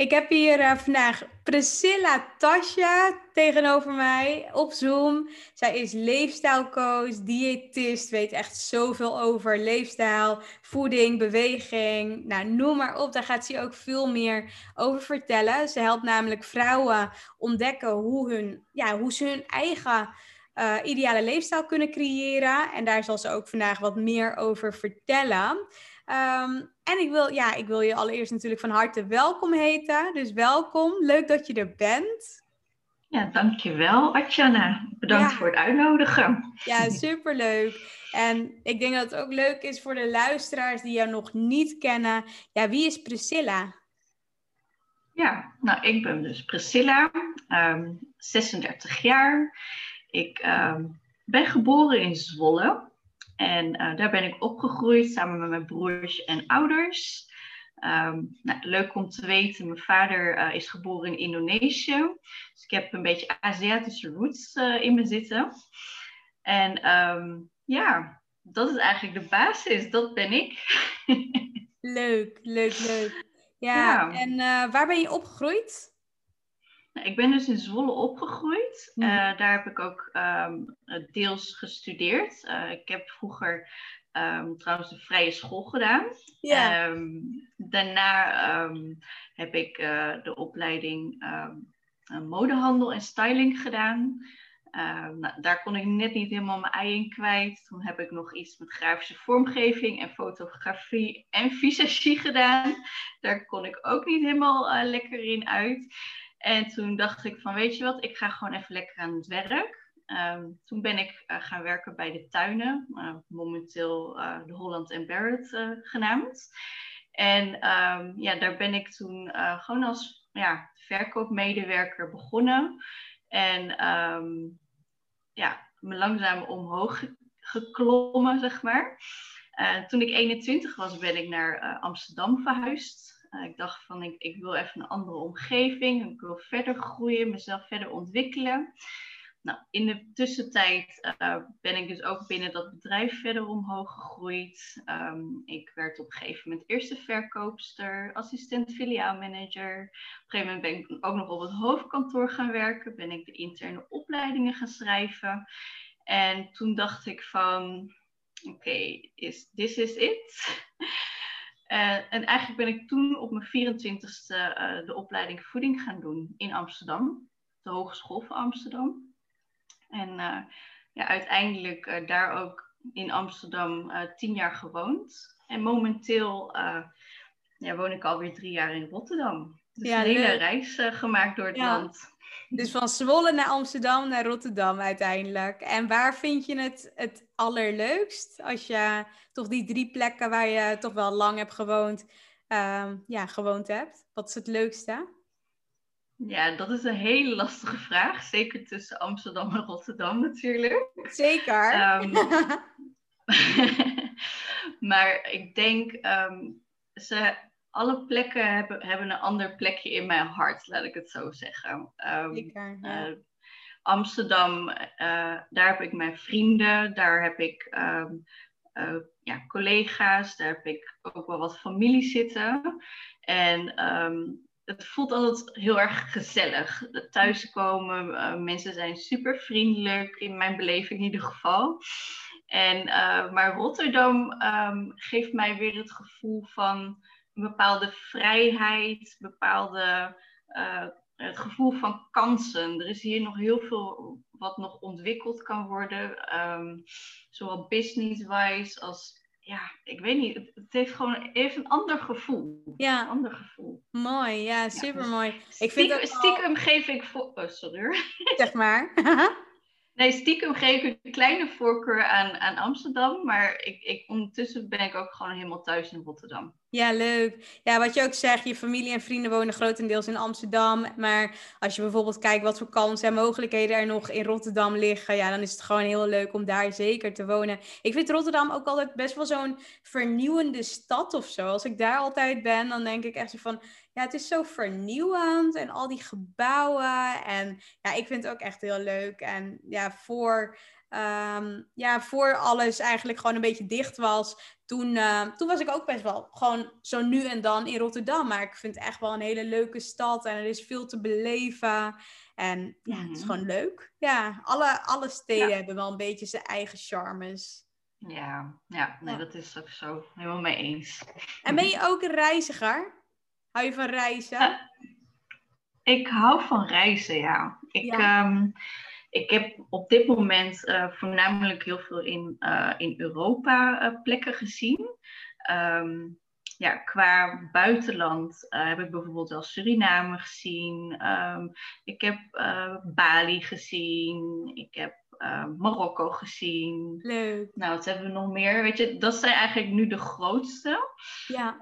Ik heb hier uh, vandaag Priscilla Tasja tegenover mij op Zoom. Zij is leefstijlcoach, diëtist, weet echt zoveel over leefstijl, voeding, beweging. Nou, noem maar op, daar gaat ze ook veel meer over vertellen. Ze helpt namelijk vrouwen ontdekken hoe, hun, ja, hoe ze hun eigen uh, ideale leefstijl kunnen creëren. En daar zal ze ook vandaag wat meer over vertellen. Um, en ik wil, ja, ik wil je allereerst natuurlijk van harte welkom heten. Dus welkom, leuk dat je er bent. Ja, dankjewel Atjana. Bedankt voor het uitnodigen. Ja, superleuk. En ik denk dat het ook leuk is voor de luisteraars die jou nog niet kennen. Ja, wie is Priscilla? Ja, nou ik ben dus Priscilla, um, 36 jaar. Ik um, ben geboren in Zwolle. En uh, daar ben ik opgegroeid samen met mijn broers en ouders. Um, nou, leuk om te weten, mijn vader uh, is geboren in Indonesië. Dus ik heb een beetje Aziatische roots uh, in me zitten. En um, ja, dat is eigenlijk de basis. Dat ben ik. leuk, leuk, leuk. Ja, ja. en waar ben je opgegroeid? Nou, ik ben dus in Zwolle opgegroeid. Mm. Uh, daar heb ik ook um, deels gestudeerd. Uh, ik heb vroeger um, trouwens de vrije school gedaan. Yeah. Um, daarna heb ik uh, de opleiding modehandel en styling gedaan. Nou, daar kon ik net niet helemaal mijn ei in kwijt. Toen heb ik nog iets met grafische vormgeving en fotografie en visagie gedaan. Daar kon ik ook niet helemaal lekker in uit. En toen dacht ik van, weet je wat, ik ga gewoon even lekker aan het werk. Um, toen ben ik uh, gaan werken bij de tuinen, uh, momenteel uh, de Holland en Barrett genaamd. En um, ja, daar ben ik toen gewoon als ja, verkoopmedewerker begonnen. En um, ja, me langzaam omhoog geklommen, zeg maar. toen ik 21 was, ben ik naar Amsterdam verhuisd. Uh, ik dacht van ik, ik wil even een andere omgeving. Ik wil verder groeien, mezelf verder ontwikkelen. Nou, in de tussentijd uh, ben ik dus ook binnen dat bedrijf verder omhoog gegroeid. Um, ik werd op een gegeven moment eerste verkoopster, assistent filiaalmanager. Op een gegeven moment ben ik ook nog op het hoofdkantoor gaan werken. Ben ik de interne opleidingen gaan schrijven. En toen dacht ik van, oké, is this is it? Uh, en eigenlijk ben ik toen op mijn 24ste uh, de opleiding voeding gaan doen in Amsterdam, de Hogeschool van Amsterdam. En uh, ja, uiteindelijk daar ook in Amsterdam tien jaar gewoond. En momenteel ja, woon ik alweer drie jaar in Rotterdam. Dus ja, een hele leuk. reis gemaakt door het ja. land. Dus van Zwolle naar Amsterdam naar Rotterdam uiteindelijk. En waar vind je het het allerleukst? Als je toch die drie plekken waar je toch wel lang hebt gewoond, um, ja, gewoond hebt. Wat is het leukste? Ja, dat is een hele lastige vraag. Zeker tussen Amsterdam en Rotterdam natuurlijk. Zeker. Um, maar ik denk, um, ze, alle plekken hebben, hebben een ander plekje in mijn hart, laat ik het zo zeggen. Um, Zeker, ja. uh, Amsterdam, daar heb ik mijn vrienden, daar heb ik ehm, ja, collega's, daar heb ik ook wel wat familie zitten. En ehm, het voelt altijd heel erg gezellig. Thuiskomen, mensen zijn super vriendelijk, in mijn beleving in ieder geval. En, maar Rotterdam geeft mij weer het gevoel van een bepaalde vrijheid, bepaalde, uh, het gevoel van kansen. Er is hier nog heel veel wat nog ontwikkeld kan worden, um, zowel business-wise als ja, ik weet niet. Het, heeft gewoon even een ander gevoel. Ja. Een ander gevoel. Mooi, ja, super mooi. Dus ik vind stiekem geef ik voor. Oh, sorry. Zeg maar. Nee, stiekem geef ik een kleine voorkeur aan, aan Amsterdam. Maar ik, ik, ondertussen ben ik ook gewoon helemaal thuis in Rotterdam. Ja, leuk. Ja, wat je ook zegt, je familie en vrienden wonen grotendeels in Amsterdam. Maar als je bijvoorbeeld kijkt wat voor kansen en mogelijkheden er nog in Rotterdam liggen, ja, dan is het gewoon heel leuk om daar zeker te wonen. Ik vind Rotterdam ook altijd best wel zo'n vernieuwende stad of zo. Als ik daar altijd ben, dan denk ik echt zo van, ja, het is zo vernieuwend en al die gebouwen. En ja, ik vind het ook echt heel leuk. En ja, voor, um, ja, voor alles eigenlijk gewoon een beetje dicht was, toen, uh, toen was ik ook best wel gewoon zo nu en dan in Rotterdam. Maar ik vind het echt wel een hele leuke stad en er is veel te beleven. En ja, het is mhm. gewoon leuk. Ja, alle, alle steden hebben wel een beetje zijn eigen charmes. Ja, ja, nee, dat is ook zo. Helemaal mee eens. En ben je ook een reiziger? Hou je van reizen? ik hou van reizen, ja. Ik, ehm, ik heb op dit moment uh, voornamelijk heel veel in, uh, in Europa uh, plekken gezien. Um, ja, qua buitenland heb ik bijvoorbeeld wel Suriname gezien. Um, ik heb Bali gezien. Ik heb Marokko gezien. Leuk. Nou, wat hebben we nog meer? Weet je, dat zijn eigenlijk nu de grootste. Ja.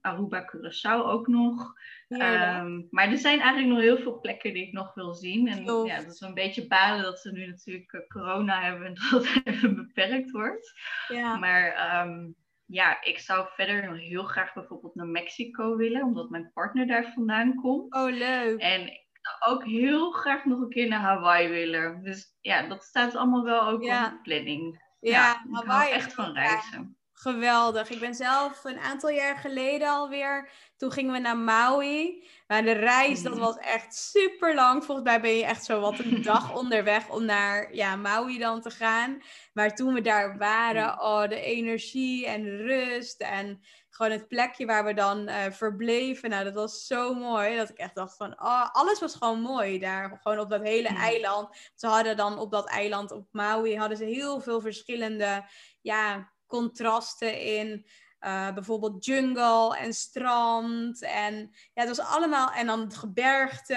Aruba, Curaçao ook nog. Um, maar er zijn eigenlijk nog heel veel plekken die ik nog wil zien. En ja, dat is een beetje balen dat ze nu natuurlijk eh, corona hebben en dat het even beperkt wordt. Ja. Maar um, ja, ik zou verder nog heel graag bijvoorbeeld naar Mexico willen, omdat mijn partner daar vandaan komt. Oh, leuk. En ik zou ook heel graag nog een keer naar Hawaii willen. Dus ja, dat staat allemaal wel ook op de planning. Ja, ja Hawaii. echt van reizen. Geweldig. Ik ben zelf een aantal jaar geleden alweer. Toen gingen we naar Maui. Maar de reis, dat mm. was echt super lang. Volgens mij ben je echt zo wat een dag onderweg om naar ja, Maui dan te gaan. Maar toen we daar waren, mm. oh, de energie en rust. En gewoon het plekje waar we dan uh, verbleven. Nou, dat was zo mooi. Dat ik echt dacht van, oh, alles was gewoon mooi daar. Gewoon op dat hele mm. eiland. Ze hadden dan op dat eiland op Maui, hadden ze heel veel verschillende, ja contrasten in. Uh, bijvoorbeeld jungle en strand. En ja, het was allemaal. En dan het gebergte.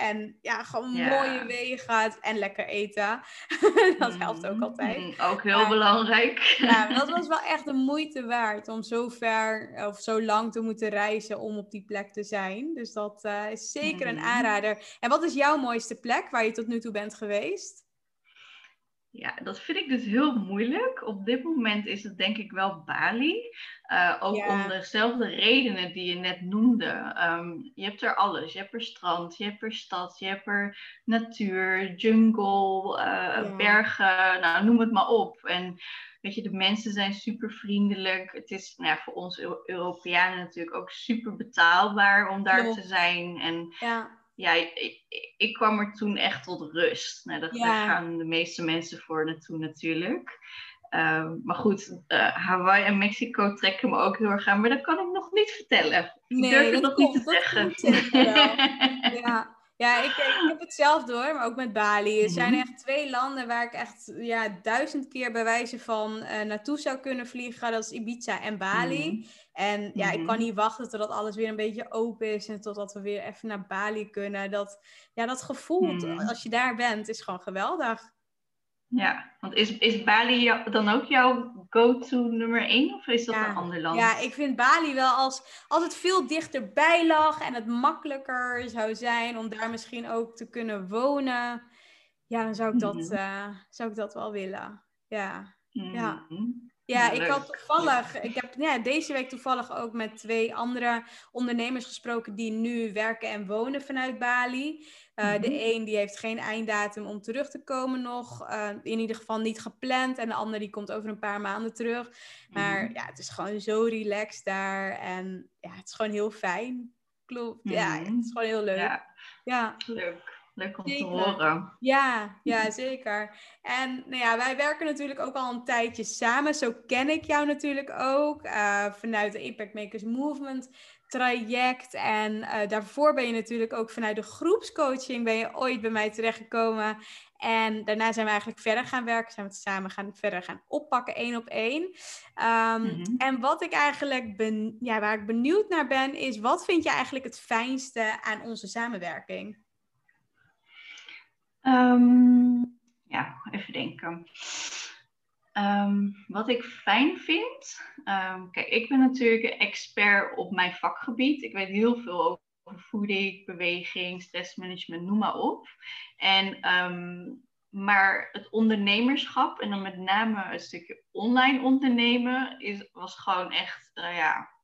En ja, gewoon mooie wegen. En lekker eten. dat helpt ook altijd. Mm, ook heel belangrijk. ja, dat was wel echt de moeite waard. Om zo ver of zo lang te moeten reizen om op die plek te zijn. Dus dat uh, is zeker een mm. aanrader. En wat is jouw mooiste plek waar je tot nu toe bent geweest? Ja, dat vind ik dus heel moeilijk. Op dit moment is het denk ik wel Bali. Uh, ook om dezelfde redenen die je net noemde. Um, je hebt er alles. Je hebt er strand, je hebt er stad, je hebt er natuur, jungle, uh, bergen, nou noem het maar op. En weet je, de mensen zijn super vriendelijk. Het is nou ja, voor ons Europeanen natuurlijk ook super betaalbaar om daar te zijn. En ja ja, ik, ik, kwam er toen echt tot rust. Nou, dat, Daar gaan de meeste mensen voor naartoe natuurlijk. Ehm, maar goed, uh, Hawaii en Mexico trekken me ook heel erg aan. Maar dat kan ik nog niet vertellen. Nee, ik durf het nog niet te zeggen. ja. Ja, ik, ik, heb het zelf door, maar ook met Bali. Er zijn mhm. echt twee landen waar ik echt ja, duizend keer bij wijze van uh, naartoe zou kunnen vliegen. Dat is Ibiza en Bali. Mhm. En ja, ik kan mhm. niet wachten totdat alles weer een beetje open is en totdat we weer even naar Bali kunnen. Dat, ja, dat gevoel als je daar bent is gewoon geweldig. Ja, want is, is Bali dan ook jouw go-to nummer één of is dat een ander land? Ja, ik vind Bali wel als, als het veel dichterbij lag en het makkelijker zou zijn om daar misschien ook te kunnen wonen. Ja, dan zou ik dat, mhm. eh, zou ik dat wel willen. Ja. ja. Mhm. Ja, ik had toevallig, ik heb ja, deze week toevallig ook met twee andere ondernemers gesproken die nu werken en wonen vanuit Bali. Uh, De mhm. een die heeft geen einddatum om terug te komen nog, uh, in ieder geval niet gepland. En de ander die komt over een paar maanden terug. Maar mhm. ja, het is gewoon zo relaxed daar en ja, het is gewoon heel fijn. Klopt, ja, het is gewoon heel leuk. Ja, ja. leuk. Leuk om te horen. Ja, ja, zeker. En nou ja, wij werken natuurlijk ook al een tijdje samen. Zo ken ik jou natuurlijk ook. Uh, vanuit de Impact Makers Movement traject. En uh, daarvoor ben je natuurlijk ook vanuit de groepscoaching ben je ooit bij mij terechtgekomen. En daarna zijn we eigenlijk verder gaan werken. Zijn we het samen gaan verder gaan oppakken, één op één. Um, En wat ik eigenlijk ben, ja, waar ik benieuwd naar ben, is wat vind je eigenlijk het fijnste aan onze samenwerking? Um, ja, even denken. Um, wat ik fijn vind. Um, kijk, ik ben natuurlijk een expert op mijn vakgebied. Ik weet heel veel over voeding, beweging, stressmanagement, noem maar op. En, maar het ondernemerschap en dan met name een stukje online ondernemen is, was gewoon echt, uh, ja,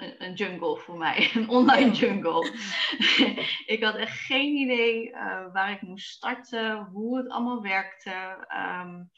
een, jungle voor mij, een online jungle. ik had echt geen idee uh, waar ik moest starten, hoe het allemaal werkte. Um,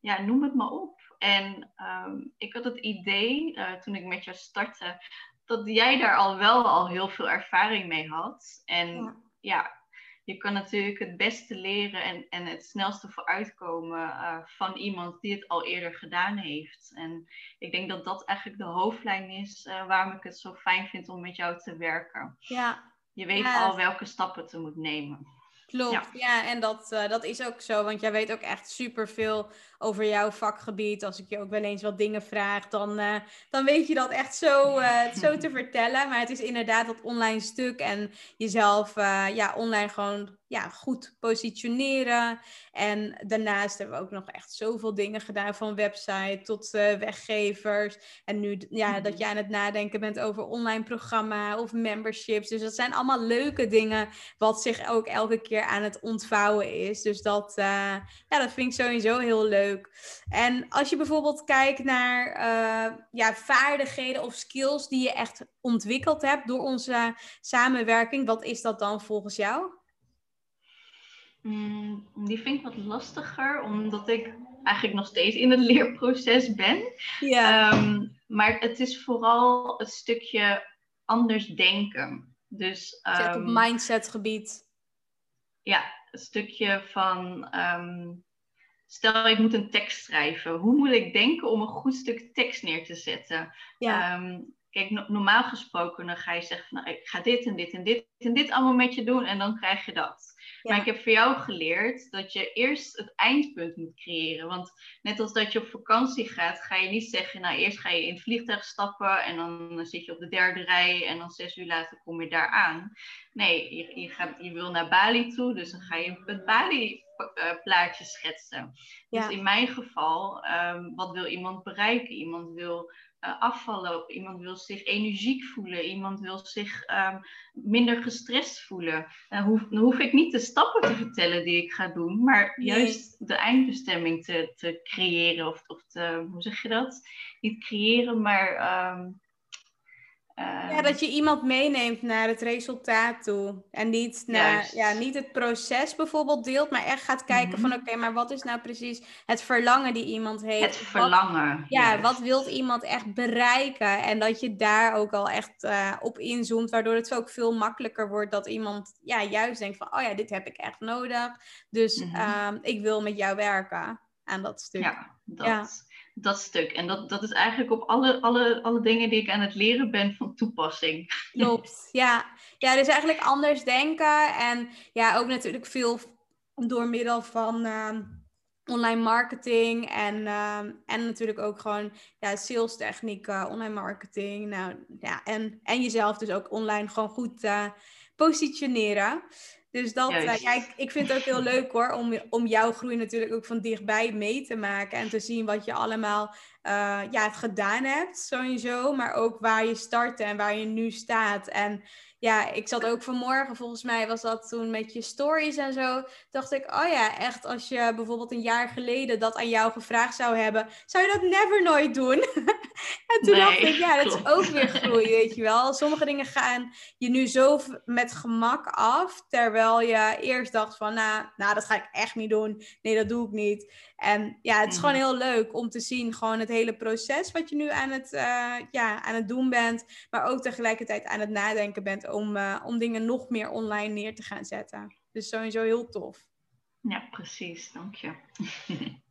ja, noem het maar op. En um, ik had het idee, uh, toen ik met jou startte, dat jij daar al wel al heel veel ervaring mee had. En ja, ja je kan natuurlijk het beste leren en, en het snelste vooruitkomen uh, van iemand die het al eerder gedaan heeft. En ik denk dat dat eigenlijk de hoofdlijn is uh, waarom ik het zo fijn vind om met jou te werken. Ja. Je weet al welke stappen te moet nemen. Klopt, ja, en dat, uh, dat is ook zo, want jij weet ook echt superveel over jouw vakgebied. Als ik je ook wel eens wat dingen vraag, dan, uh, dan weet je dat echt zo, uh, zo te vertellen. Maar het is inderdaad dat online stuk en jezelf ja, online gewoon ja, goed positioneren. En daarnaast hebben we ook nog echt zoveel dingen gedaan, van website tot weggevers. En nu ja, dat mhm. je aan het nadenken bent over online programma of memberships. Dus dat zijn allemaal leuke dingen, wat zich ook elke keer aan het ontvouwen is. Dus dat, ja, dat vind ik sowieso heel leuk. En als je bijvoorbeeld kijkt naar uh, ja, vaardigheden of skills die je echt ontwikkeld hebt door onze samenwerking, wat is dat dan volgens jou? Mm, die vind ik wat lastiger, omdat ik eigenlijk nog steeds in het leerproces ben. Ja. Um, maar het is vooral het stukje anders denken. Dus, um, op ehm, mindset gebied. Ja, een stukje van um, stel ik moet een tekst schrijven. Hoe moet ik denken om een goed stuk tekst neer te zetten? Ja. Ehm, kijk, normaal gesproken dan ga je zeggen van nou, ik ga dit en dit en dit en dit allemaal met je doen en dan krijg je dat. Maar ik heb voor jou geleerd dat je eerst het eindpunt moet creëren. Want net als dat je op vakantie gaat, ga je niet zeggen, nou eerst ga je in het vliegtuig stappen en dan zit je op de derde rij en dan zes uur later kom je daar aan. Nee, je, je, gaat, je wil naar Bali toe, dus dan ga je het Bali uh, plaatje schetsen. Dus in mijn geval, um, wat wil iemand bereiken? Iemand wil afvallen, iemand wil zich energiek voelen, iemand wil zich um, minder gestrest voelen. Dan hoef, dan hoef, ik niet de stappen te vertellen die ik ga doen, maar juist de eindbestemming te, te creëren. Of, of te, hoe zeg je dat? Niet creëren, maar um, ja, ehm, dat je iemand meeneemt naar het resultaat toe. En niet, naar, ja, niet het proces bijvoorbeeld deelt, maar echt gaat kijken van mhm. oké, maar wat is nou precies het verlangen die iemand heeft? Het verlangen. ja, wat wilt iemand echt bereiken? En dat je daar ook al echt uh, op inzoomt, waardoor het ook veel makkelijker wordt dat iemand ja, juist denkt van oh ja, dit heb ik echt nodig. Dus mhm. ehm, ik wil met jou werken aan dat stuk. Ja, dat dat stuk. En dat, dat is eigenlijk op alle, alle, alle dingen die ik aan het leren ben van toepassing. Klopt, ja. Ja, dus eigenlijk anders denken. En ja, ook natuurlijk veel door middel van uh, online marketing. En, uh, en natuurlijk ook gewoon ja, sales technieken, online marketing. Nou, ja, en, en jezelf dus ook online gewoon goed uh, positioneren. Dus dat, uh, ja, ik, ik, vind het ook heel leuk hoor, om, om jouw groei natuurlijk ook van dichtbij mee te maken. En te zien wat je allemaal ja, het gedaan hebt, sowieso. Maar ook waar je startte en waar je nu staat. En ja, ik zat ook vanmorgen, volgens mij was dat toen met je stories en zo. Dacht ik, oh ja, echt als je bijvoorbeeld een jaar geleden dat aan jou gevraagd zou hebben, zou je dat never nooit doen? en toen dacht ik, ja, dat is ook weer groei, weet je wel. Sommige dingen gaan je nu zo met gemak af, terwijl je eerst dacht van, nou, nou, dat ga ik echt niet doen. Nee, dat doe ik niet. En ja, het is gewoon mhm. heel leuk om te zien, gewoon het hele proces wat je nu aan het, uh, ja, aan het doen bent, maar ook tegelijkertijd aan het nadenken bent om, uh, om dingen nog meer online neer te gaan zetten. Dus sowieso heel tof. Ja, precies. Dank je.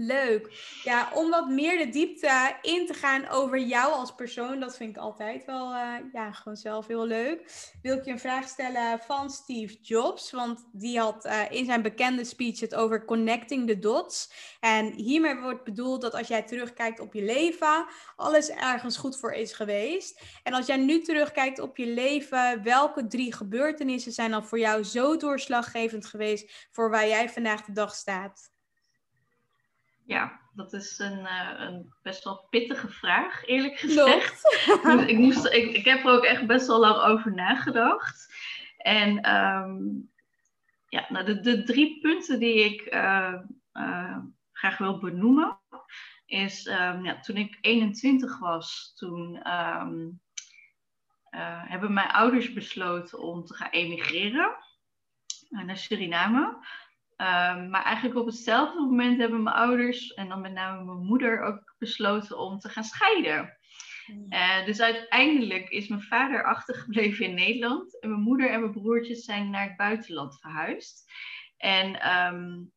Leuk. Ja, om wat meer de diepte in te gaan over jou als persoon, dat vind ik altijd wel, uh, ja, gewoon zelf heel leuk. Wil ik je een vraag stellen van Steve Jobs, want die had uh, in zijn bekende speech het over connecting the dots. En hiermee wordt bedoeld dat als jij terugkijkt op je leven, alles ergens goed voor is geweest. En als jij nu terugkijkt op je leven, welke drie gebeurtenissen zijn dan voor jou zo doorslaggevend geweest voor waar jij vandaag de dag staat? Ja, dat is een, uh, een best wel pittige vraag, eerlijk gezegd. Dus ik, moest, ik, ik heb er ook echt best wel lang over nagedacht. En um, ja, nou, de, de drie punten die ik uh, uh, graag wil benoemen, is um, ja, toen ik 21 was, toen um, hebben mijn ouders besloten om te gaan emigreren naar Suriname. Um, maar eigenlijk op hetzelfde moment hebben mijn ouders en dan met name mijn moeder ook besloten om te gaan scheiden. Uh, dus uiteindelijk is mijn vader achtergebleven in Nederland en mijn moeder en mijn broertjes zijn naar het buitenland verhuisd. En um,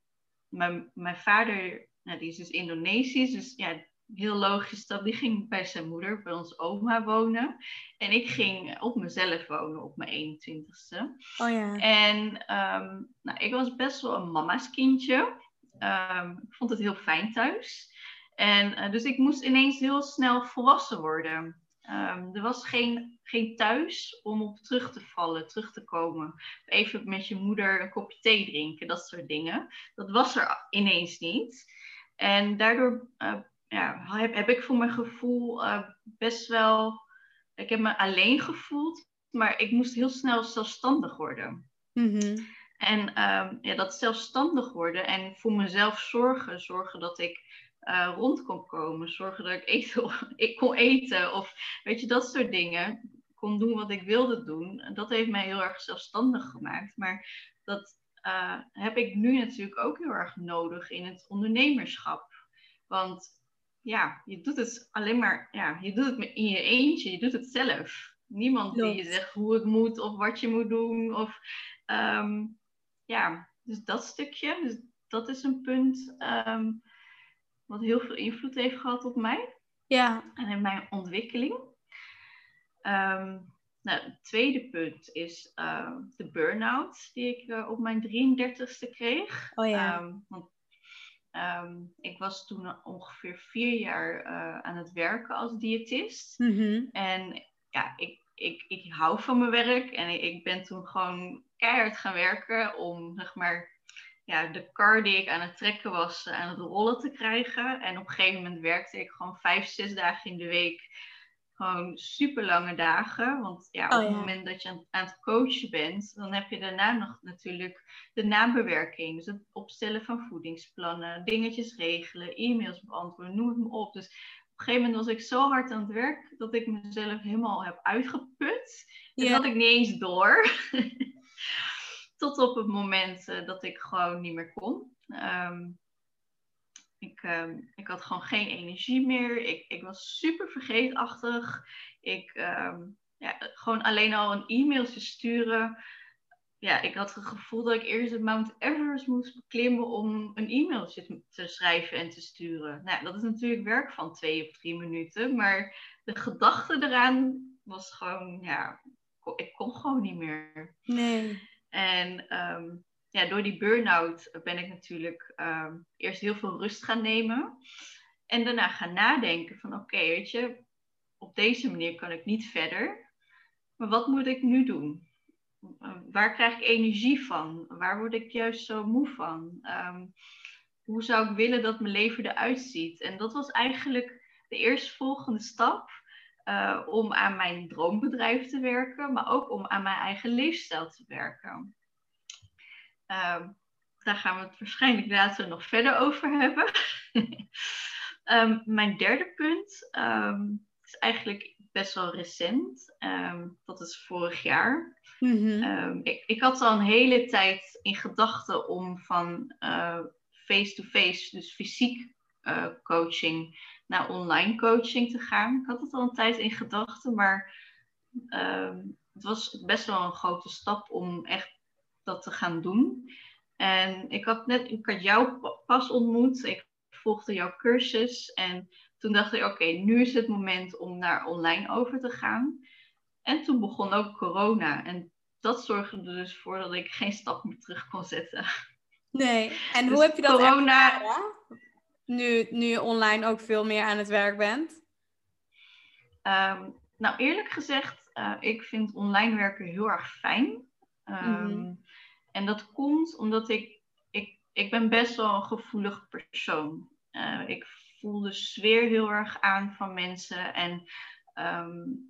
mijn, mijn vader, nou, die is dus Indonesisch, dus ja, heel logisch dat die ging bij zijn moeder, bij ons oma wonen. En ik ging op mezelf wonen op mijn 21ste. Oh ja. En um, nou, ik was best wel een mama's kindje. Um, ik vond het heel fijn thuis. En uh, dus ik moest ineens heel snel volwassen worden. Um, er was geen, geen thuis om op terug te vallen, terug te komen. Even met je moeder een kopje thee drinken, dat soort dingen. Dat was er ineens niet. En daardoor uh, ja, heb, heb ik voor mijn gevoel uh, best wel. Ik heb me alleen gevoeld, maar ik moest heel snel zelfstandig worden. Mm-hmm. En um, ja, dat zelfstandig worden en voor mezelf zorgen, zorgen dat ik uh, rond kon komen, zorgen dat ik, eten, ik kon eten of weet je, dat soort dingen. Kon doen wat ik wilde doen. Dat heeft mij heel erg zelfstandig gemaakt. Maar dat uh, heb ik nu natuurlijk ook heel erg nodig in het ondernemerschap. Want ja, je doet het alleen maar, ja, je doet het in je eentje, je doet het zelf. Niemand die je zegt hoe het moet of wat je moet doen. Of, um, ja, dus dat stukje, dus dat is een punt um, wat heel veel invloed heeft gehad op mij. Ja. En in mijn ontwikkeling. Um, nou, het tweede punt is uh, de burn-out die ik uh, op mijn 33ste kreeg. Oh ja. want Um, ik was toen ongeveer vier jaar uh, aan het werken als diëtist. Mm-hmm. En ja, ik, ik, ik hou van mijn werk en ik ben toen gewoon keihard gaan werken om zeg maar ja, de car die ik aan het trekken was aan het rollen te krijgen. En op een gegeven moment werkte ik gewoon vijf, zes dagen in de week gewoon super lange dagen. Want ja, op oh, het moment dat je aan, aan, het coachen bent, dan heb je daarna nog natuurlijk de naambewerking. Dus het opstellen van voedingsplannen, dingetjes regelen, e-mails beantwoorden, noem het maar op. Dus op een gegeven moment was ik zo hard aan het werk dat ik mezelf helemaal heb uitgeput. Dat had ik niet eens door. Tot op het moment uh, dat ik gewoon niet meer kon. Um, ik, uh, ik had gewoon geen energie meer. Ik, ik was super vergeetachtig. Ik, uh, ja, gewoon alleen al een e-mailtje sturen. Ja, ik had het gevoel dat ik eerst het Mount Everest moest beklimmen om een e-mailtje te schrijven en te sturen. Nou, dat is natuurlijk werk van twee of drie minuten. Maar de gedachte eraan was gewoon, ja, ik kon gewoon niet meer. Nee. En um, ja, door die burn-out ben ik natuurlijk uh, eerst heel veel rust gaan nemen. En daarna gaan nadenken van oké, okay, weet je, op deze manier kan ik niet verder. Maar wat moet ik nu doen? Waar krijg ik energie van? Waar word ik juist zo moe van? Um, hoe zou ik willen dat mijn leven eruit ziet? En dat was eigenlijk de eerstvolgende stap uh, om aan mijn droombedrijf te werken, maar ook om aan mijn eigen leefstijl te werken. Uh, daar gaan we het waarschijnlijk later nog verder over hebben. um, mijn derde punt um, is eigenlijk best wel recent. Dat is vorig jaar. Mm-hmm. ik, ik, had al een hele tijd in gedachten om van uh, face-to-face, dus fysiek uh, coaching, naar online coaching te gaan. Ik had het al een tijd in gedachten, maar het was best wel een grote stap om echt dat te gaan doen. En ik had net, ik had jou pas ontmoet. Ik volgde jouw cursus. En toen dacht ik, oké, nu is het moment om naar online over te gaan. En toen begon ook corona. En dat zorgde er dus voor dat ik geen stap meer terug kon zetten. Nee, en hoe dus heb je dat corona... ervaren? Nu, nu je online ook veel meer aan het werk bent? Um, nou, eerlijk gezegd, uh, ik vind online werken heel erg fijn. Um, en dat komt omdat ik, ik, ik ben best wel een gevoelig persoon. Uh, ik voel de sfeer heel erg aan van mensen. En um,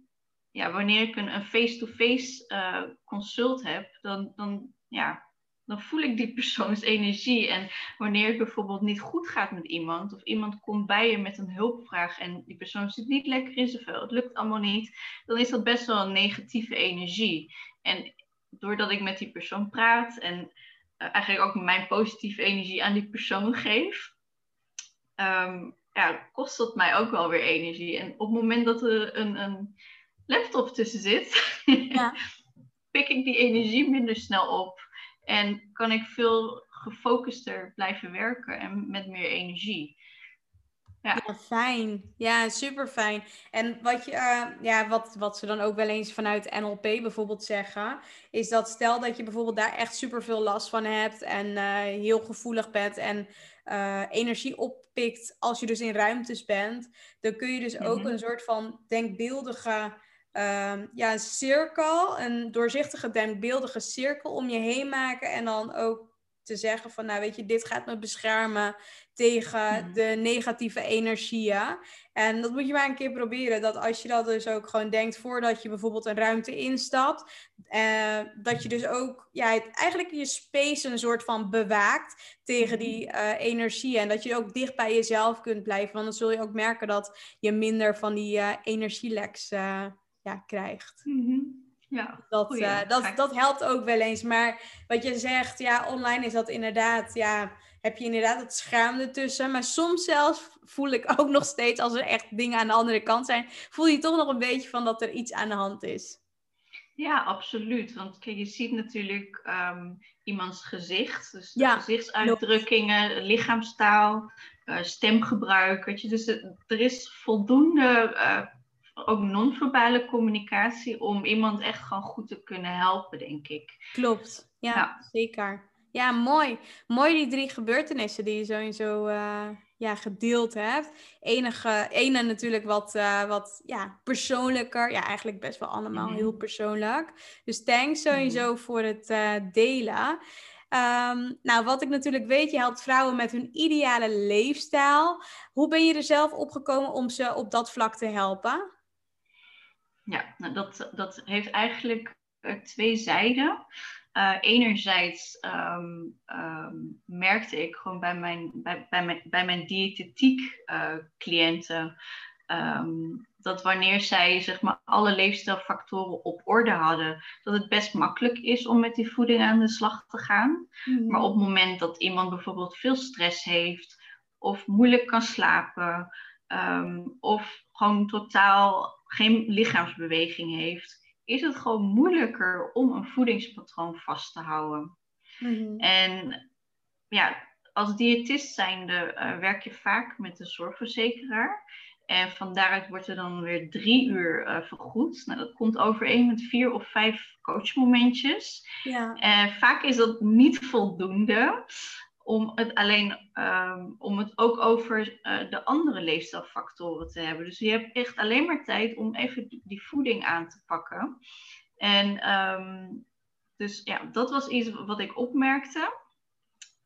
ja, wanneer ik een face-to-face uh, consult heb, dan, dan, ja, dan voel ik die persoons energie. En wanneer het bijvoorbeeld niet goed gaat met iemand, of iemand komt bij je met een hulpvraag en die persoon zit niet lekker in vel, het lukt allemaal niet, dan is dat best wel een negatieve energie. En doordat ik met die persoon praat en uh, eigenlijk ook mijn positieve energie aan die persoon geef, um, ja, kost dat mij ook wel weer energie. En op het moment dat er een, een laptop tussen zit, ja. pik ik die energie minder snel op. En kan ik veel gefocuster blijven werken en met meer energie. Ja. ja. fijn. Ja, super fijn. En wat, je, uh, ja, wat, wat ze dan ook wel eens vanuit NLP bijvoorbeeld zeggen, is dat stel dat je bijvoorbeeld daar echt super veel last van hebt en uh, heel gevoelig bent en uh, energie oppikt als je dus in ruimtes bent, dan kun je dus ook mhm. een soort van denkbeeldige uh, ja, cirkel, een doorzichtige denkbeeldige cirkel om je heen maken en dan ook te zeggen van, nou weet je, dit gaat me beschermen tegen mhm. de negatieve energieën. En dat moet je maar een keer proberen. Dat als je dat dus ook gewoon denkt voordat je bijvoorbeeld een ruimte instapt, eh, dat je dus ook ja, het, eigenlijk je space een soort van bewaakt tegen mhm. die uh, energieën. En dat je ook dicht bij jezelf kunt blijven. Want dan zul je ook merken dat je minder van die uh, energieleks uh, ja, krijgt. Mm ja, dat, uh, dat, dat helpt ook wel eens. Maar wat je zegt, ja, online is dat inderdaad, ja, heb je inderdaad het scherm ertussen. Maar soms zelfs voel ik ook nog steeds, als er echt dingen aan de andere kant zijn, voel je toch nog een beetje van dat er iets aan de hand is. Ja, absoluut. Want kijk, je ziet natuurlijk um, iemands gezicht. Dus gezichtsuitdrukkingen, lichaamstaal, uh, stemgebruik. Weet je. Dus er is voldoende uh, ook non-verbale communicatie om iemand echt gewoon goed te kunnen helpen, denk ik. Klopt, ja, zeker. Ja, mooi. Mooi die drie gebeurtenissen die je sowieso uh, ja, gedeeld hebt. Enige, ene natuurlijk wat, uh, wat ja, persoonlijker. Ja, eigenlijk best wel allemaal mhm. heel persoonlijk. Dus thanks sowieso mhm. voor het uh, delen. Um, nou, wat ik natuurlijk weet, je helpt vrouwen met hun ideale leefstijl. Hoe ben je er zelf opgekomen om ze op dat vlak te helpen? Ja, nou dat, dat heeft eigenlijk uh, twee zijden. Uh, enerzijds um, um, merkte ik gewoon bij mijn, bij, bij mijn, bij mijn diëtetiek uh, cliënten um, dat wanneer zij zeg maar, alle leefstijlfactoren op orde hadden, dat het best makkelijk is om met die voeding aan de slag te gaan. Mm. Maar op het moment dat iemand bijvoorbeeld veel stress heeft of moeilijk kan slapen of gewoon totaal geen lichaamsbeweging heeft, is het gewoon moeilijker om een voedingspatroon vast te houden. Mhm. En ja, als diëtist zijnde uh, werk je vaak met een zorgverzekeraar. En van daaruit wordt er dan weer drie uur uh, vergoed. Nou, dat komt overeen met vier of vijf coachmomentjes. Ja. Vaak is dat niet voldoende om het alleen um, om het ook over uh, de andere leefstijlfactoren te hebben. Dus je hebt echt alleen maar tijd om even die voeding aan te pakken. En um, dus ja, dat was iets wat ik opmerkte.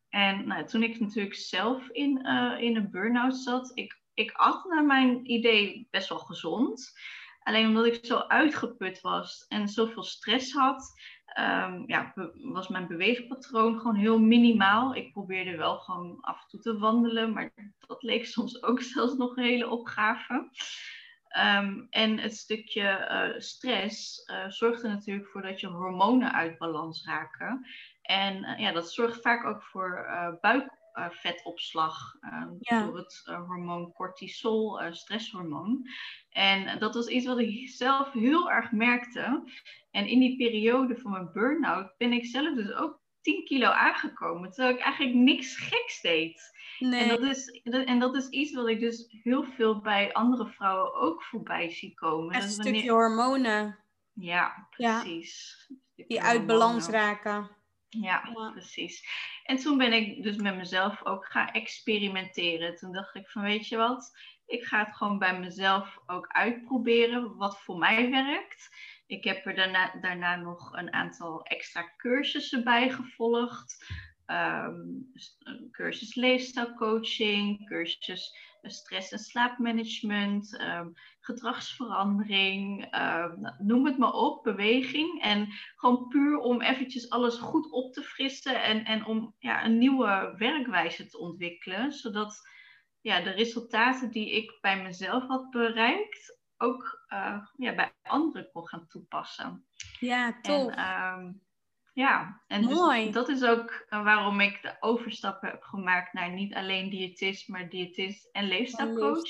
En nou, toen ik natuurlijk zelf in, uh, in een burn-out zat, ik, ik at naar mijn idee best wel gezond. Alleen omdat ik zo uitgeput was en zoveel stress had, um, ja, was mijn beweegpatroon gewoon heel minimaal. Ik probeerde wel gewoon af en toe te wandelen, maar dat leek soms ook zelfs nog een hele opgave. Um, en het stukje uh, stress uh, zorgt er natuurlijk voor dat je hormonen uit balans raken. En uh, ja, dat zorgt vaak ook voor buikvetopslag um, ja. door het hormoon cortisol, stresshormoon. En dat was iets wat ik zelf heel erg merkte. En in die periode van mijn burn-out ben ik zelf dus ook 10 kilo aangekomen, terwijl ik eigenlijk niks geks deed. Nee. En, dat is, en dat is iets wat ik dus heel veel bij andere vrouwen ook voorbij zie komen. Echt een stukje hormonen. Ja, precies. Ja. Die uit balans raken. Ja, ja, precies. En toen ben ik dus met mezelf ook gaan experimenteren. Toen dacht ik van, weet je wat, ik ga het gewoon bij mezelf ook uitproberen wat voor mij werkt. Ik heb er daarna, daarna nog een aantal extra cursussen bij gevolgd. Um, cursus leefstijlcoaching, cursus stress- en slaapmanagement, um, gedragsverandering, um, noem het maar op, beweging. En gewoon puur om eventjes alles goed op te frissen en, en om ja, een nieuwe werkwijze te ontwikkelen. Zodat ja, de resultaten die ik bij mezelf had bereikt, ook uh, ja, bij anderen kon gaan toepassen. Ja, tof. En, ja, en dus dat is ook eh, waarom ik de overstap heb gemaakt naar niet alleen diëtist, maar diëtist en leefstijlcoach.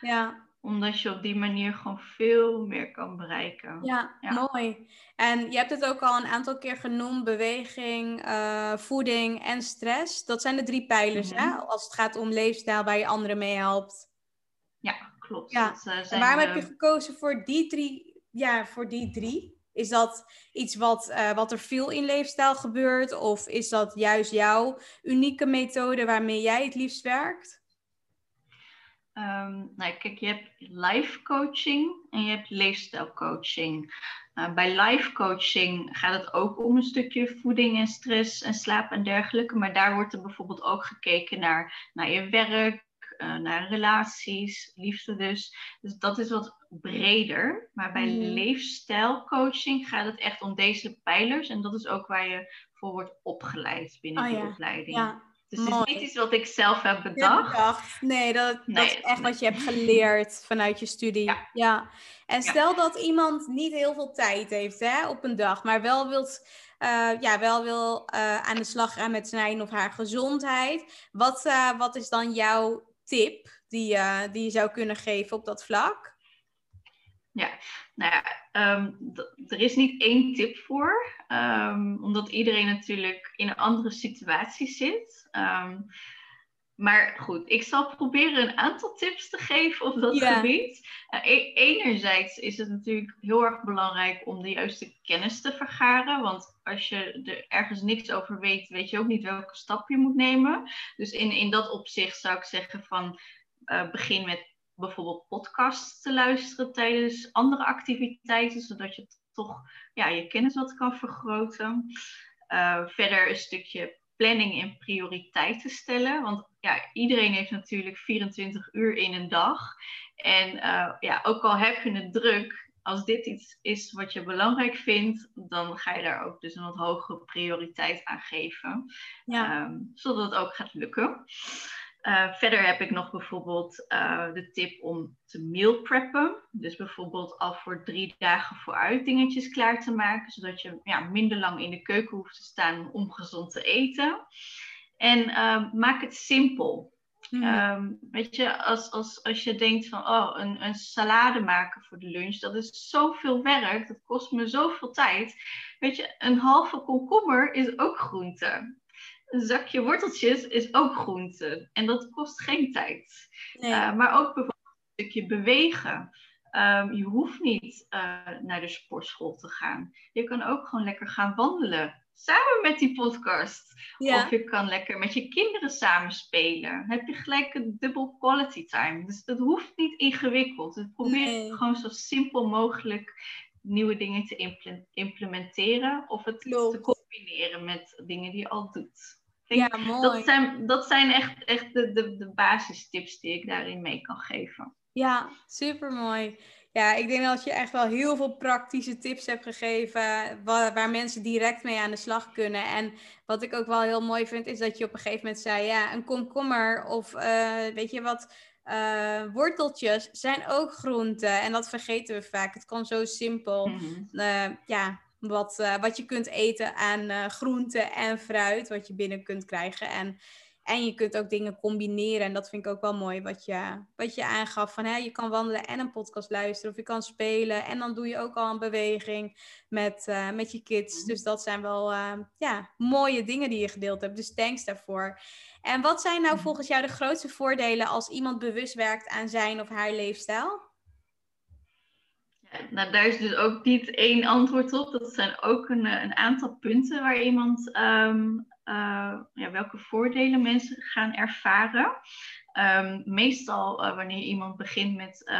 Ja. Omdat je op die manier gewoon veel meer kan bereiken. Ja, mooi. En je hebt het ook al een aantal keer genoemd: beweging, uh, voeding en stress. Dat zijn de drie pijlers, hè? Mhm. Als het gaat om leefstijl waar je anderen mee helpt. Ja, klopt. Ja. Dat, uh, en waarom heb je gekozen voor die drie? Ja, voor die drie? Is dat iets wat, uh, wat er veel in leefstijl gebeurt? Of is dat juist jouw unieke methode waarmee jij het liefst werkt? Um, nou, kijk, je hebt life coaching en je hebt leefstijlcoaching. Uh, bij life coaching gaat het ook om een stukje voeding en stress en slaap en dergelijke. Maar daar wordt er bijvoorbeeld ook gekeken naar, naar je werk, uh, naar relaties, liefde dus. Dus dat is wat breder. Maar bij mm. leefstijlcoaching gaat het echt om deze pijlers. En dat is ook waar je voor wordt opgeleid binnen oh, de opleiding. Ja. Dus het is niet iets wat ik zelf heb bedacht. Nee, dat, dat is echt wat je hebt geleerd vanuit je studie. Ja. En stel dat iemand niet heel veel tijd heeft hè, op een dag, maar wel wilt, uh, ja, wel wil uh, aan de slag gaan met zijn of haar gezondheid. Wat, uh, wat is dan jouw tip die, uh, die je zou kunnen geven op dat vlak? Ja, nou ja, ehm, er is niet één tip voor, um, omdat iedereen natuurlijk in een andere situatie zit. Um, maar goed, ik zal proberen een aantal tips te geven op dat gebied. Uh, enerzijds is het natuurlijk heel erg belangrijk om de juiste kennis te vergaren. Want als je er ergens niks over weet, weet je ook niet welke stap je moet nemen. Dus in, in dat opzicht zou ik zeggen van uh, begin met bijvoorbeeld podcasts te luisteren tijdens andere activiteiten, zodat je toch ja, je kennis wat kan vergroten. Uh, verder een stukje planning en prioriteiten stellen. Want ja, iedereen heeft natuurlijk 24 uur in een dag. En uh, ja, ook al heb je het druk, als dit iets is wat je belangrijk vindt, dan ga je daar ook dus een wat hogere prioriteit aan geven. Ja. Um, zodat het ook gaat lukken. Uh, verder heb ik nog bijvoorbeeld uh, de tip om te meal preppen. Dus bijvoorbeeld al voor drie dagen vooruit dingetjes klaar te maken, zodat je ja, minder lang in de keuken hoeft te staan om gezond te eten. En uh, maak het simpel. Hmm. Um, weet je, als, als, als je denkt van, oh, een, een salade maken voor de lunch, dat is zoveel werk, dat kost me zoveel tijd. Weet je, een halve komkommer is ook groente een zakje worteltjes is ook groente. En dat kost geen tijd. Nee. Uh, maar ook bijvoorbeeld een stukje bewegen. Um, je hoeft niet uh, naar de sportschool te gaan. Je kan ook gewoon lekker gaan wandelen. Samen met die podcast. Ja. Of je kan lekker met je kinderen samen spelen. Dan heb je gelijk een dubbel quality time. Dus dat hoeft niet ingewikkeld. Dus probeer nee. gewoon zo simpel mogelijk nieuwe dingen te implementeren. Of het te combineren met dingen die je al doet. Ja, mooi. Dat zijn, dat zijn echt, echt de, de, de basistips die ik daarin mee kan geven. Ja, super mooi. Ja, ik denk dat je echt wel heel veel praktische tips hebt gegeven waar, waar, mensen direct mee aan de slag kunnen. En wat ik ook wel heel mooi vind, is dat je op een gegeven moment zei, ja, een komkommer of uh, weet je wat, uh, worteltjes zijn ook groenten. En dat vergeten we vaak. Het kan zo simpel. Mm ja, wat, wat je kunt eten aan groenten en fruit, wat je binnen kunt krijgen. En en je kunt ook dingen combineren. En dat vind ik ook wel mooi wat je, wat je aangaf. Van, hè, je kan wandelen en een podcast luisteren. Of je kan spelen. En dan doe je ook al een beweging met, uh, met je kids. Mhm. Dus dat zijn wel ja, mooie dingen die je gedeeld hebt. Dus thanks daarvoor. En wat zijn nou mhm. volgens jou de grootste voordelen als iemand bewust werkt aan zijn of haar leefstijl? Nou, daar is dus ook niet één antwoord op. Dat zijn ook een, eh, een aantal punten waar iemand um, uh, ja, welke voordelen mensen gaan ervaren. Um, meestal uh, wanneer iemand begint met,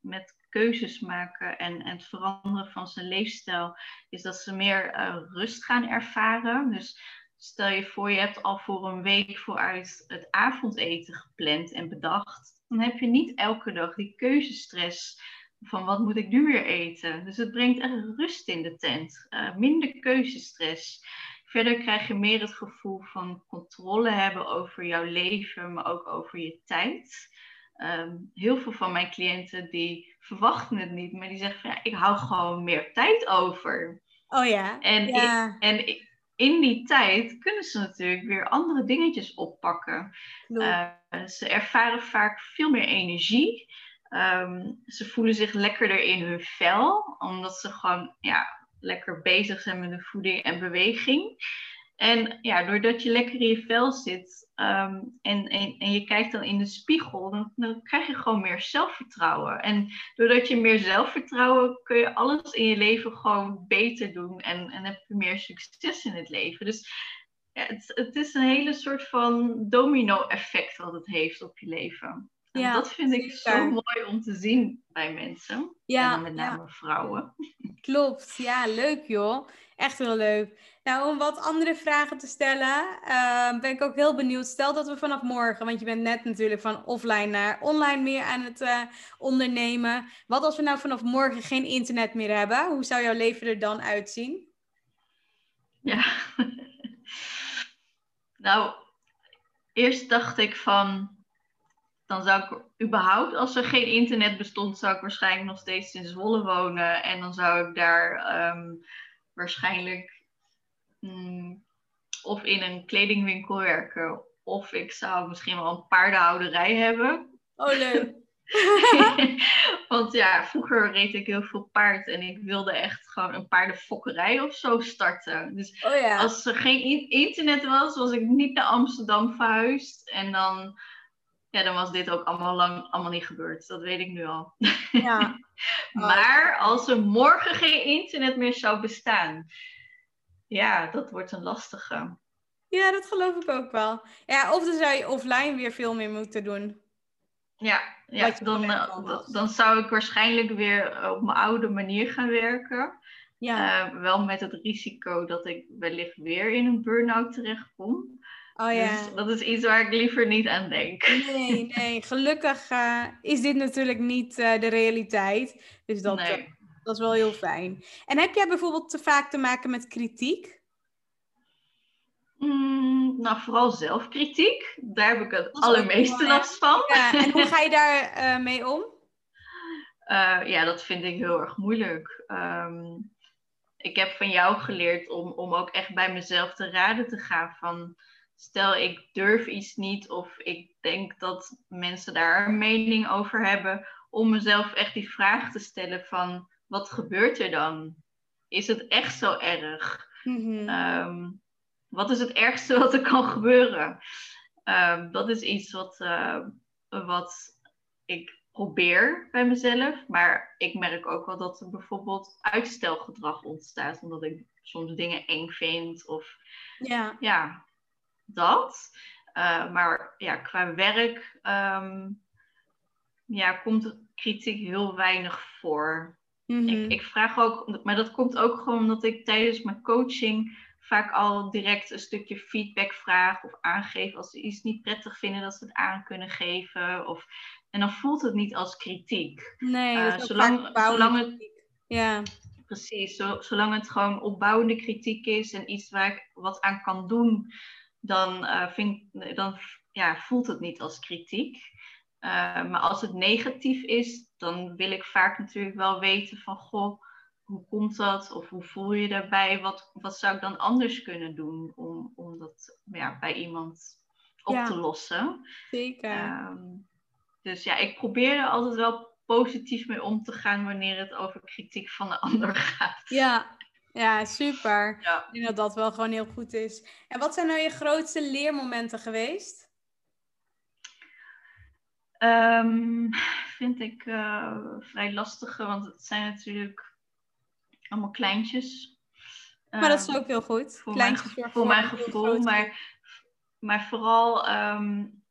met keuzes maken en, en het veranderen van zijn leefstijl, is dat ze meer rust gaan ervaren. Dus stel je voor, je hebt al voor een week vooruit het avondeten gepland en bedacht. Dan heb je niet elke dag die keuzestress van wat moet ik nu weer eten. Dus het brengt echt rust in de tent. minder keuzestress. Verder krijg je meer het gevoel van controle hebben over jouw leven, maar ook over je tijd. Ehm, heel veel van mijn cliënten die verwachten het niet, maar die zeggen van ja, ik hou gewoon meer tijd over. Oh ja. En, ja. En in die tijd kunnen ze natuurlijk weer andere dingetjes oppakken. Uh, ze ervaren vaak veel meer energie. Um, ze voelen zich lekkerder in hun vel, omdat ze gewoon ja, lekker bezig zijn met de voeding en beweging. En ja, doordat je lekker in je vel zit ehm, en, en, en je kijkt dan in de spiegel, dan, dan, krijg je gewoon meer zelfvertrouwen. En doordat je meer zelfvertrouwen, kun je alles in je leven gewoon beter doen en, en heb je meer succes in het leven. Dus ja, het, het is een hele soort van domino-effect wat het heeft op je leven. Ja, dat vind ik zo mooi om te zien bij mensen. Ja, en met name vrouwen. Klopt, ja, leuk joh. Echt heel leuk. Nou, om wat andere vragen te stellen, uh, ben ik ook heel benieuwd. Stel dat we vanaf morgen, want je bent net natuurlijk van offline naar online meer aan het uh, ondernemen. Wat als we nou vanaf morgen geen internet meer hebben? Hoe zou jouw leven er dan uitzien? Ja, nou, eerst dacht ik van, dan zou ik überhaupt, als er geen internet bestond, zou ik waarschijnlijk nog steeds in Zwolle wonen. En dan zou ik daar ehm, waarschijnlijk mm, of in een kledingwinkel werken. Of ik zou misschien wel een paardenhouderij hebben. Oh, leuk. Want ja, vroeger reed ik heel veel paard en ik wilde echt gewoon een paardenfokkerij of zo starten. Dus oh, ja. als er geen internet was, was ik niet naar Amsterdam verhuisd. En dan ja, dan was dit ook allemaal lang allemaal niet gebeurd. Dat weet ik nu al. Ja. maar als er morgen geen internet meer zou bestaan, ja, dat wordt een lastige. Ja, dat geloof ik ook wel. Ja, of dan zou je offline weer veel meer moeten doen. Ja, ja dan, uh, dan zou ik waarschijnlijk weer op mijn oude manier gaan werken. Ja. Uh, wel met het risico dat ik wellicht weer in een burn-out terechtkom. Oh ja. Dus dat is iets waar ik liever niet aan denk. Nee, nee. Gelukkig uh, is dit natuurlijk niet uh, de realiteit. Dus dat, nee. uh, dat is wel heel fijn. En heb jij bijvoorbeeld te vaak te maken met kritiek? Mm, nou, vooral zelfkritiek. Daar heb ik het allermeeste last van. Ja, en hoe ga je daar mee om? ja, dat vind ik heel erg moeilijk. Um, ik heb van jou geleerd om, om ook echt bij mezelf te raden te gaan van stel ik durf iets niet of ik denk dat mensen daar een mening over hebben, om mezelf echt die vraag te stellen van wat gebeurt er dan? Is het echt zo erg? Mhm. Ehm, wat is het ergste wat er kan gebeuren? Ehm, dat is iets wat, uh, wat ik probeer bij mezelf. Maar ik merk ook wel dat er bijvoorbeeld uitstelgedrag ontstaat. Omdat ik soms dingen eng vind. Of ja, ja dat. Uh, maar ja, qua werk um, ja, komt kritiek heel weinig voor. ik, mhm. ik, vraag ook, maar dat komt ook gewoon omdat ik tijdens mijn coaching vaak al direct een stukje feedback vragen of aangeven als ze iets niet prettig vinden, dat ze het aan kunnen geven. Of, en dan voelt het niet als kritiek. Nee, uh, zolang, zolang het. Ja. Precies, zolang het gewoon opbouwende kritiek is en iets waar ik wat aan kan doen, dan, uh, vind, dan ja, voelt het niet als kritiek. Uh, maar als het negatief is, dan wil ik vaak natuurlijk wel weten van goh, hoe komt dat? Of hoe voel je daarbij? Wat, wat zou ik dan anders kunnen doen om, om dat ja, bij iemand op te lossen? Zeker. Um, dus ja, ik probeer er altijd wel positief mee om te gaan wanneer het over kritiek van de ander gaat. Ja, ja super. Ja. Ik denk dat dat wel gewoon heel goed is. En wat zijn nou je grootste leermomenten geweest? Um, vind ik uh, vrij lastig, want het zijn natuurlijk allemaal kleintjes. Maar dat is ook heel goed. Voor kleintjes mijn, voor mijn gevoel, maar, maar vooral um,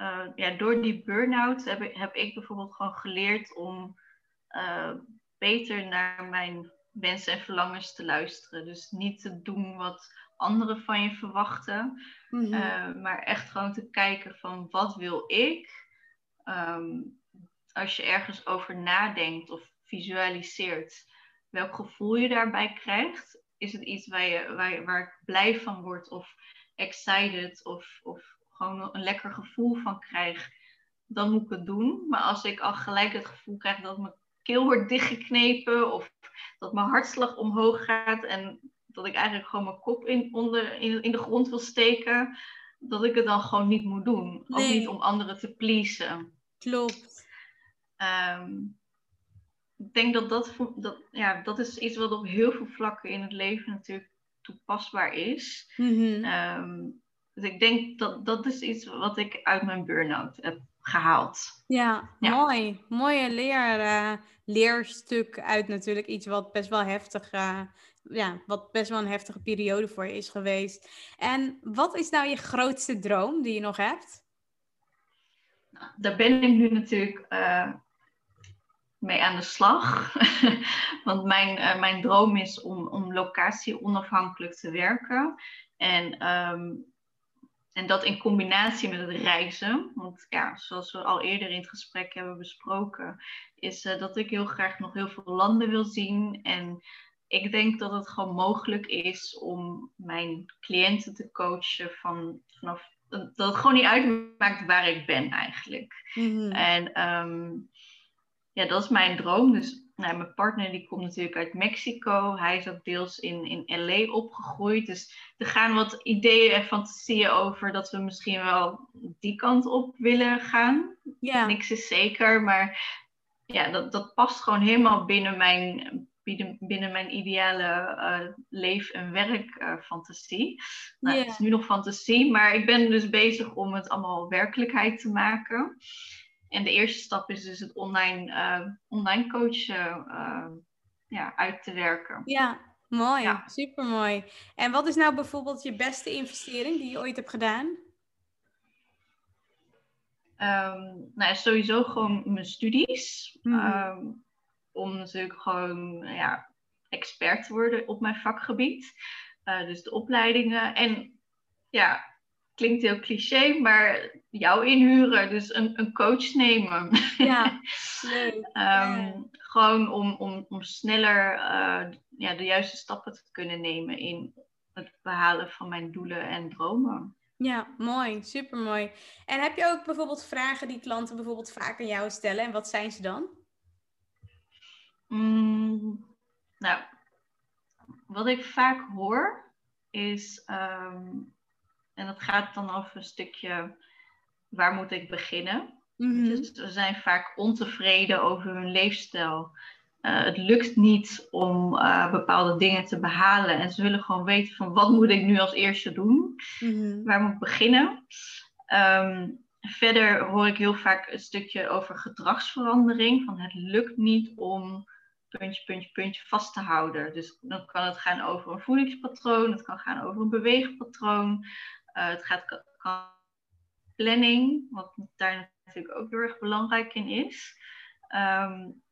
uh, ja, door die burn-out heb, ik, heb ik bijvoorbeeld gewoon geleerd om uh, beter naar mijn wensen en verlangens te luisteren. Dus niet te doen wat anderen van je verwachten, mm -hmm. uh, maar echt gewoon te kijken van wat wil ik. Um, als je ergens over nadenkt of visualiseert, welk gevoel je daarbij krijgt. Is het iets waar, je, waar, waar ik blij van word of excited of, of gewoon een lekker gevoel van krijg, dan moet ik het doen. Maar als ik al gelijk het gevoel krijg dat mijn keel wordt dichtgeknepen of dat mijn hartslag omhoog gaat en dat ik eigenlijk gewoon mijn kop in, onder, in, in de grond wil steken, dat ik het dan gewoon niet moet doen. Nee. Ook niet om anderen te pleasen. Klopt. Um, ik denk dat dat, dat, ja, dat is iets wat op heel veel vlakken in het leven natuurlijk toepasbaar is. Mm -hmm. um, dus ik denk dat dat is iets wat ik uit mijn burn-out heb gehaald. Ja, ja. mooi. Mooie leer, uh, leerstuk uit natuurlijk iets wat best wel heftig, uh, ja, wat best wel een heftige periode voor je is geweest. En wat is nou je grootste droom die je nog hebt? Nou, daar ben ik nu natuurlijk uh, mee aan de slag. Want mijn, mijn droom is om, om locatie onafhankelijk te werken. En um, en dat in combinatie met het reizen, want ja, zoals we al eerder in het gesprek hebben besproken, is uh, dat ik heel graag nog heel veel landen wil zien. En ik denk dat het gewoon mogelijk is om mijn cliënten te coachen van, vanaf dat het gewoon niet uitmaakt waar ik ben eigenlijk. Mm-hmm. En um, ja, dat is mijn droom. Dus nou, mijn partner die komt natuurlijk uit Mexico. Hij is ook deels in, in LA opgegroeid. Dus er gaan wat ideeën en fantasieën over dat we misschien wel die kant op willen gaan. Ja. Niks is zeker, maar ja, dat, dat past gewoon helemaal binnen mijn, binnen, binnen mijn ideale uh, leef- en werkfantasie. Uh, nou, yeah. Het is nu nog fantasie, maar ik ben dus bezig om het allemaal werkelijkheid te maken. En de eerste stap is dus het online, uh, online coachen uh, ja, uit te werken. Ja, mooi. Ja. Super mooi. En wat is nou bijvoorbeeld je beste investering die je ooit hebt gedaan? Um, nou, sowieso gewoon mijn studies. Um, om natuurlijk gewoon ja, expert te worden op mijn vakgebied. Uh, dus de opleidingen. En ja, klinkt heel cliché, maar jou inhuren, dus een, een coach nemen. Ja, leuk. um, ja. Gewoon om, om, om sneller uh, ja, de juiste stappen te kunnen nemen in het behalen van mijn doelen en dromen. Ja, mooi, super mooi. En heb je ook bijvoorbeeld vragen die klanten bijvoorbeeld vaak aan jou stellen en wat zijn ze dan? Mm, nou, wat ik vaak hoor is um, en dat gaat dan over een stukje waar moet ik beginnen. Mm-hmm. Dus ze zijn vaak ontevreden over hun leefstijl. Uh, het lukt niet om uh, bepaalde dingen te behalen. En ze willen gewoon weten van wat moet ik nu als eerste doen? Mm-hmm. Waar moet ik beginnen? Um, verder hoor ik heel vaak een stukje over gedragsverandering. Van het lukt niet om puntje, puntje, puntje vast te houden. Dus dan kan het gaan over een voedingspatroon. Het kan gaan over een beweegpatroon. Uh, het gaat kan planning, wat daar natuurlijk ook heel erg belangrijk in is. Um,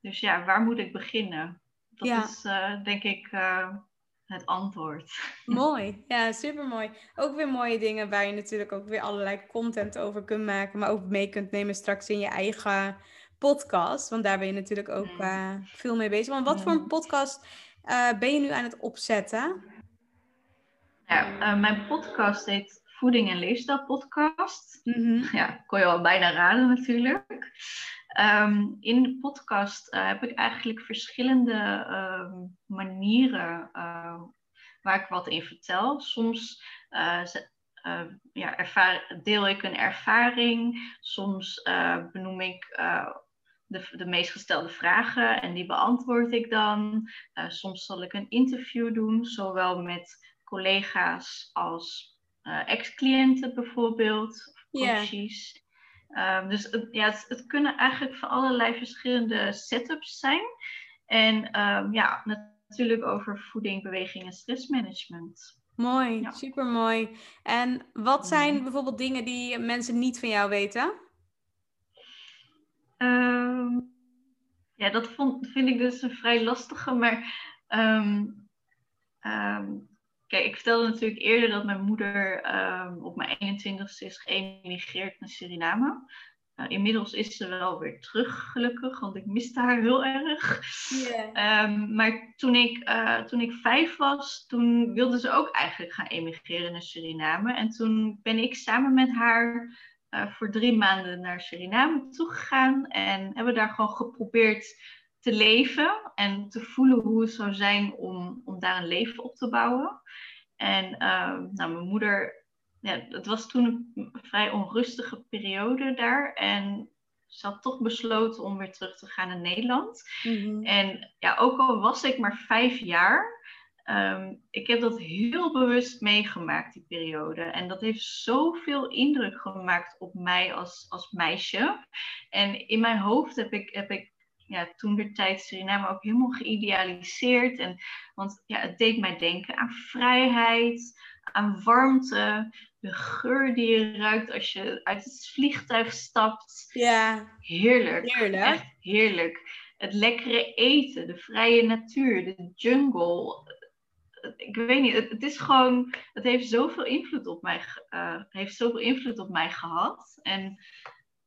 dus ja, waar moet ik beginnen? Dat Ja. is uh, denk ik uh, het antwoord. Mooi, ja, super mooi. Ook weer mooie dingen waar je natuurlijk ook weer allerlei content over kunt maken, maar ook mee kunt nemen straks in je eigen podcast. Want daar ben je natuurlijk ook mm. eh, veel mee bezig. Want wat voor een podcast ben je nu aan het opzetten? Ja, uh, mijn podcast heet Voeding en Leefstijl Podcast. Mm -hmm. Ja, kon je al bijna raden natuurlijk. Um, in de podcast uh, heb ik eigenlijk verschillende uh, manieren uh, waar ik wat in vertel. Soms ja, ervaar, deel ik een ervaring, soms benoem ik de, de meest gestelde vragen en die beantwoord ik dan. soms zal ik een interview doen, zowel met collega's als ex-cliënten bijvoorbeeld, coaches. Um, dus het, ja, het, het, kunnen eigenlijk van allerlei verschillende setups zijn. En um, ja, natuurlijk over voeding, beweging en stressmanagement. Mooi, ja. super mooi. En wat zijn bijvoorbeeld dingen die mensen niet van jou weten? Um, ja, dat vond, vind ik dus een vrij lastige, maar Kijk, ik vertelde natuurlijk eerder dat mijn moeder um, op mijn 21ste is geëmigreerd naar Suriname. Uh, inmiddels is ze wel weer terug, gelukkig, want ik miste haar heel erg. Yeah. Um, maar toen ik, uh, toen ik vijf was, toen wilde ze ook eigenlijk gaan emigreren naar Suriname. En toen ben ik samen met haar uh, voor drie maanden naar Suriname toegegaan. En hebben daar gewoon geprobeerd te leven en te voelen hoe het zou zijn om, om daar een leven op te bouwen. En uh, nou, mijn moeder, ja, het was toen een vrij onrustige periode daar. En ze had toch besloten om weer terug te gaan naar Nederland. Mm-hmm. En ja, ook al was ik maar vijf jaar, um, ik heb dat heel bewust meegemaakt, die periode. En dat heeft zoveel indruk gemaakt op mij als, als meisje. En in mijn hoofd heb ik, heb ik ja, toen de tijd Suriname ook helemaal geïdealiseerd. En, want ja, het deed mij denken aan vrijheid, aan warmte, de geur die je ruikt als je uit het vliegtuig stapt. Ja. Heerlijk. Heerlijk. Echt heerlijk. Het lekkere eten, de vrije natuur, de jungle. Ik weet niet, het, het is gewoon, het heeft zoveel invloed op mij, uh, heeft zoveel invloed op mij gehad. En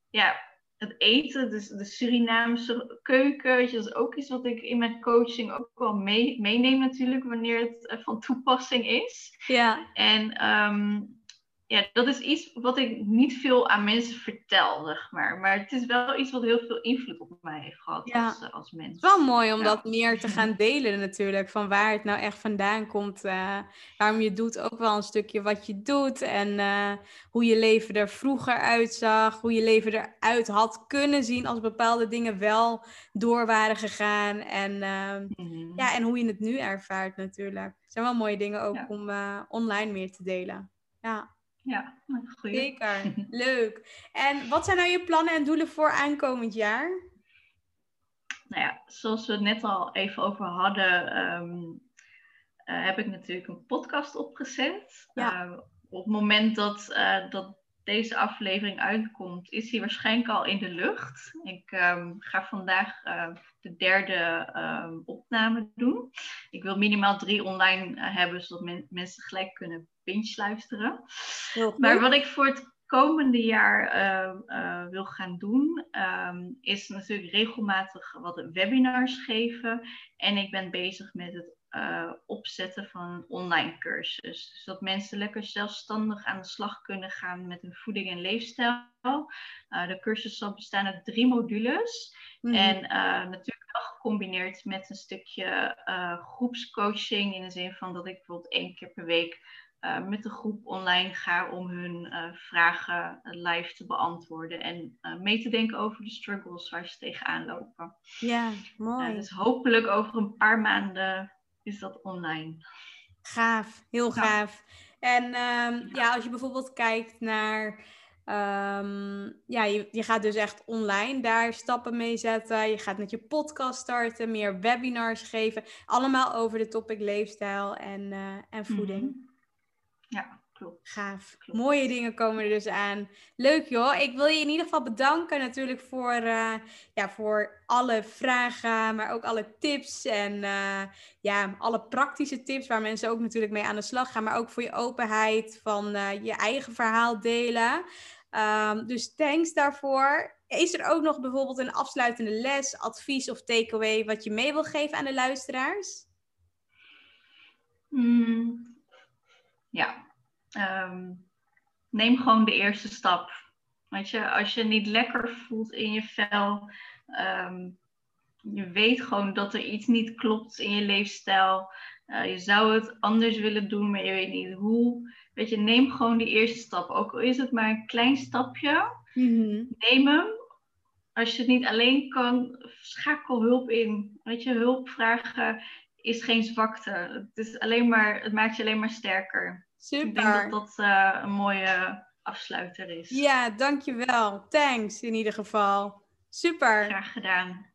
ja, het eten, dus de Surinaamse keuken, weet je, dat is ook iets wat ik in mijn coaching ook wel mee, meeneem natuurlijk, wanneer het eh, van toepassing is. Ja. En um, ja, dat is iets wat ik niet veel aan mensen vertel, zeg maar. Maar het is wel iets wat heel veel invloed op mij heeft gehad als, uh, als mens. Het is wel mooi om dat meer te gaan delen natuurlijk. Van waar het nou echt vandaan komt. Uh, waarom je doet ook wel een stukje wat je doet. En uh, hoe je leven er vroeger uitzag. Hoe je leven eruit had kunnen zien als bepaalde dingen wel door waren gegaan. En, mm-hmm. ja, en hoe je het nu ervaart natuurlijk. Het zijn wel mooie dingen ook ja. om online meer te delen. Ja. Ja, goed. Zeker, leuk. En wat zijn nou je plannen en doelen voor aankomend jaar? Nou ja, zoals we het net al even over hadden, um, uh, heb ik natuurlijk een podcast opgezet. Ja. Uh, op het moment dat, uh, dat deze aflevering uitkomt, is hij waarschijnlijk al in de lucht. Ik um, ga vandaag de derde um, opname doen. Ik wil minimaal drie online hebben, zodat men mensen gelijk kunnen binge luisteren. Maar wat ik voor het komende jaar uh, uh, wil gaan doen, um, is natuurlijk regelmatig wat webinars geven. En ik ben bezig met het uh, opzetten van een online cursus. Dus dat mensen lekker zelfstandig aan de slag kunnen gaan met hun voeding en leefstijl. de cursus zal bestaan uit drie modules. Mm. En natuurlijk wel gecombineerd met een stukje groepscoaching. In de zin van dat ik bijvoorbeeld één keer per week met de groep online ga om hun vragen live te beantwoorden en mee te denken over de struggles waar ze tegenaan lopen. Ja, mooi. dus hopelijk over een paar maanden is dat online. Gaaf, heel gaaf. En um, ja. als je bijvoorbeeld kijkt naar, um, ja, je, je gaat dus echt online daar stappen mee zetten. Je gaat met je podcast starten, meer webinars geven. Allemaal over de topic leefstijl en, en voeding. Mm -hmm. Ja, klopt. Gaaf. Mooie dingen komen er dus aan. Leuk joh. Ik wil je in ieder geval bedanken natuurlijk voor, uh, ja, voor alle vragen, maar ook alle tips en uh, ja, alle praktische tips waar mensen ook natuurlijk mee aan de slag gaan, maar ook voor je openheid van uh, je eigen verhaal delen. Um, dus thanks daarvoor. Is er ook nog bijvoorbeeld een afsluitende les, advies of takeaway wat je mee wil geven aan de luisteraars? Mm, ja, um, neem gewoon de eerste stap. Weet je, als je niet lekker voelt in je vel, um, je weet gewoon dat er iets niet klopt in je leefstijl. Uh, je zou het anders willen doen, maar je weet niet hoe. Weet je, neem gewoon die eerste stap. Ook al is het maar een klein stapje, mm-hmm. neem hem. Als je het niet alleen kan, schakel hulp in. Weet je, hulp vragen is geen zwakte. Het, is alleen maar, het maakt je alleen maar sterker. Super. Ik denk dat dat uh, een mooie afsluiter is. Ja, dankjewel. Thanks in ieder geval. Super. Graag gedaan.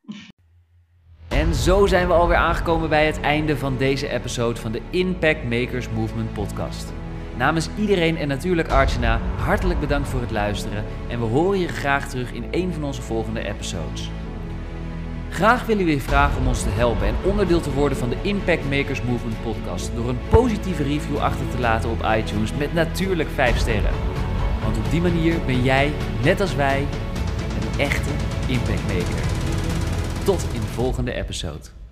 En zo zijn we alweer aangekomen bij het einde van deze episode van de Impact Makers Movement podcast. Namens iedereen en natuurlijk Archana, hartelijk bedankt voor het luisteren en we horen je graag terug in een van onze volgende episodes. Graag willen we je vragen om ons te helpen en onderdeel te worden van de Impact Makers Movement podcast door een positieve review achter te laten op iTunes met natuurlijk 5 sterren. Want op die manier ben jij, net als wij, een echte impact maker. Tot in de volgende episode.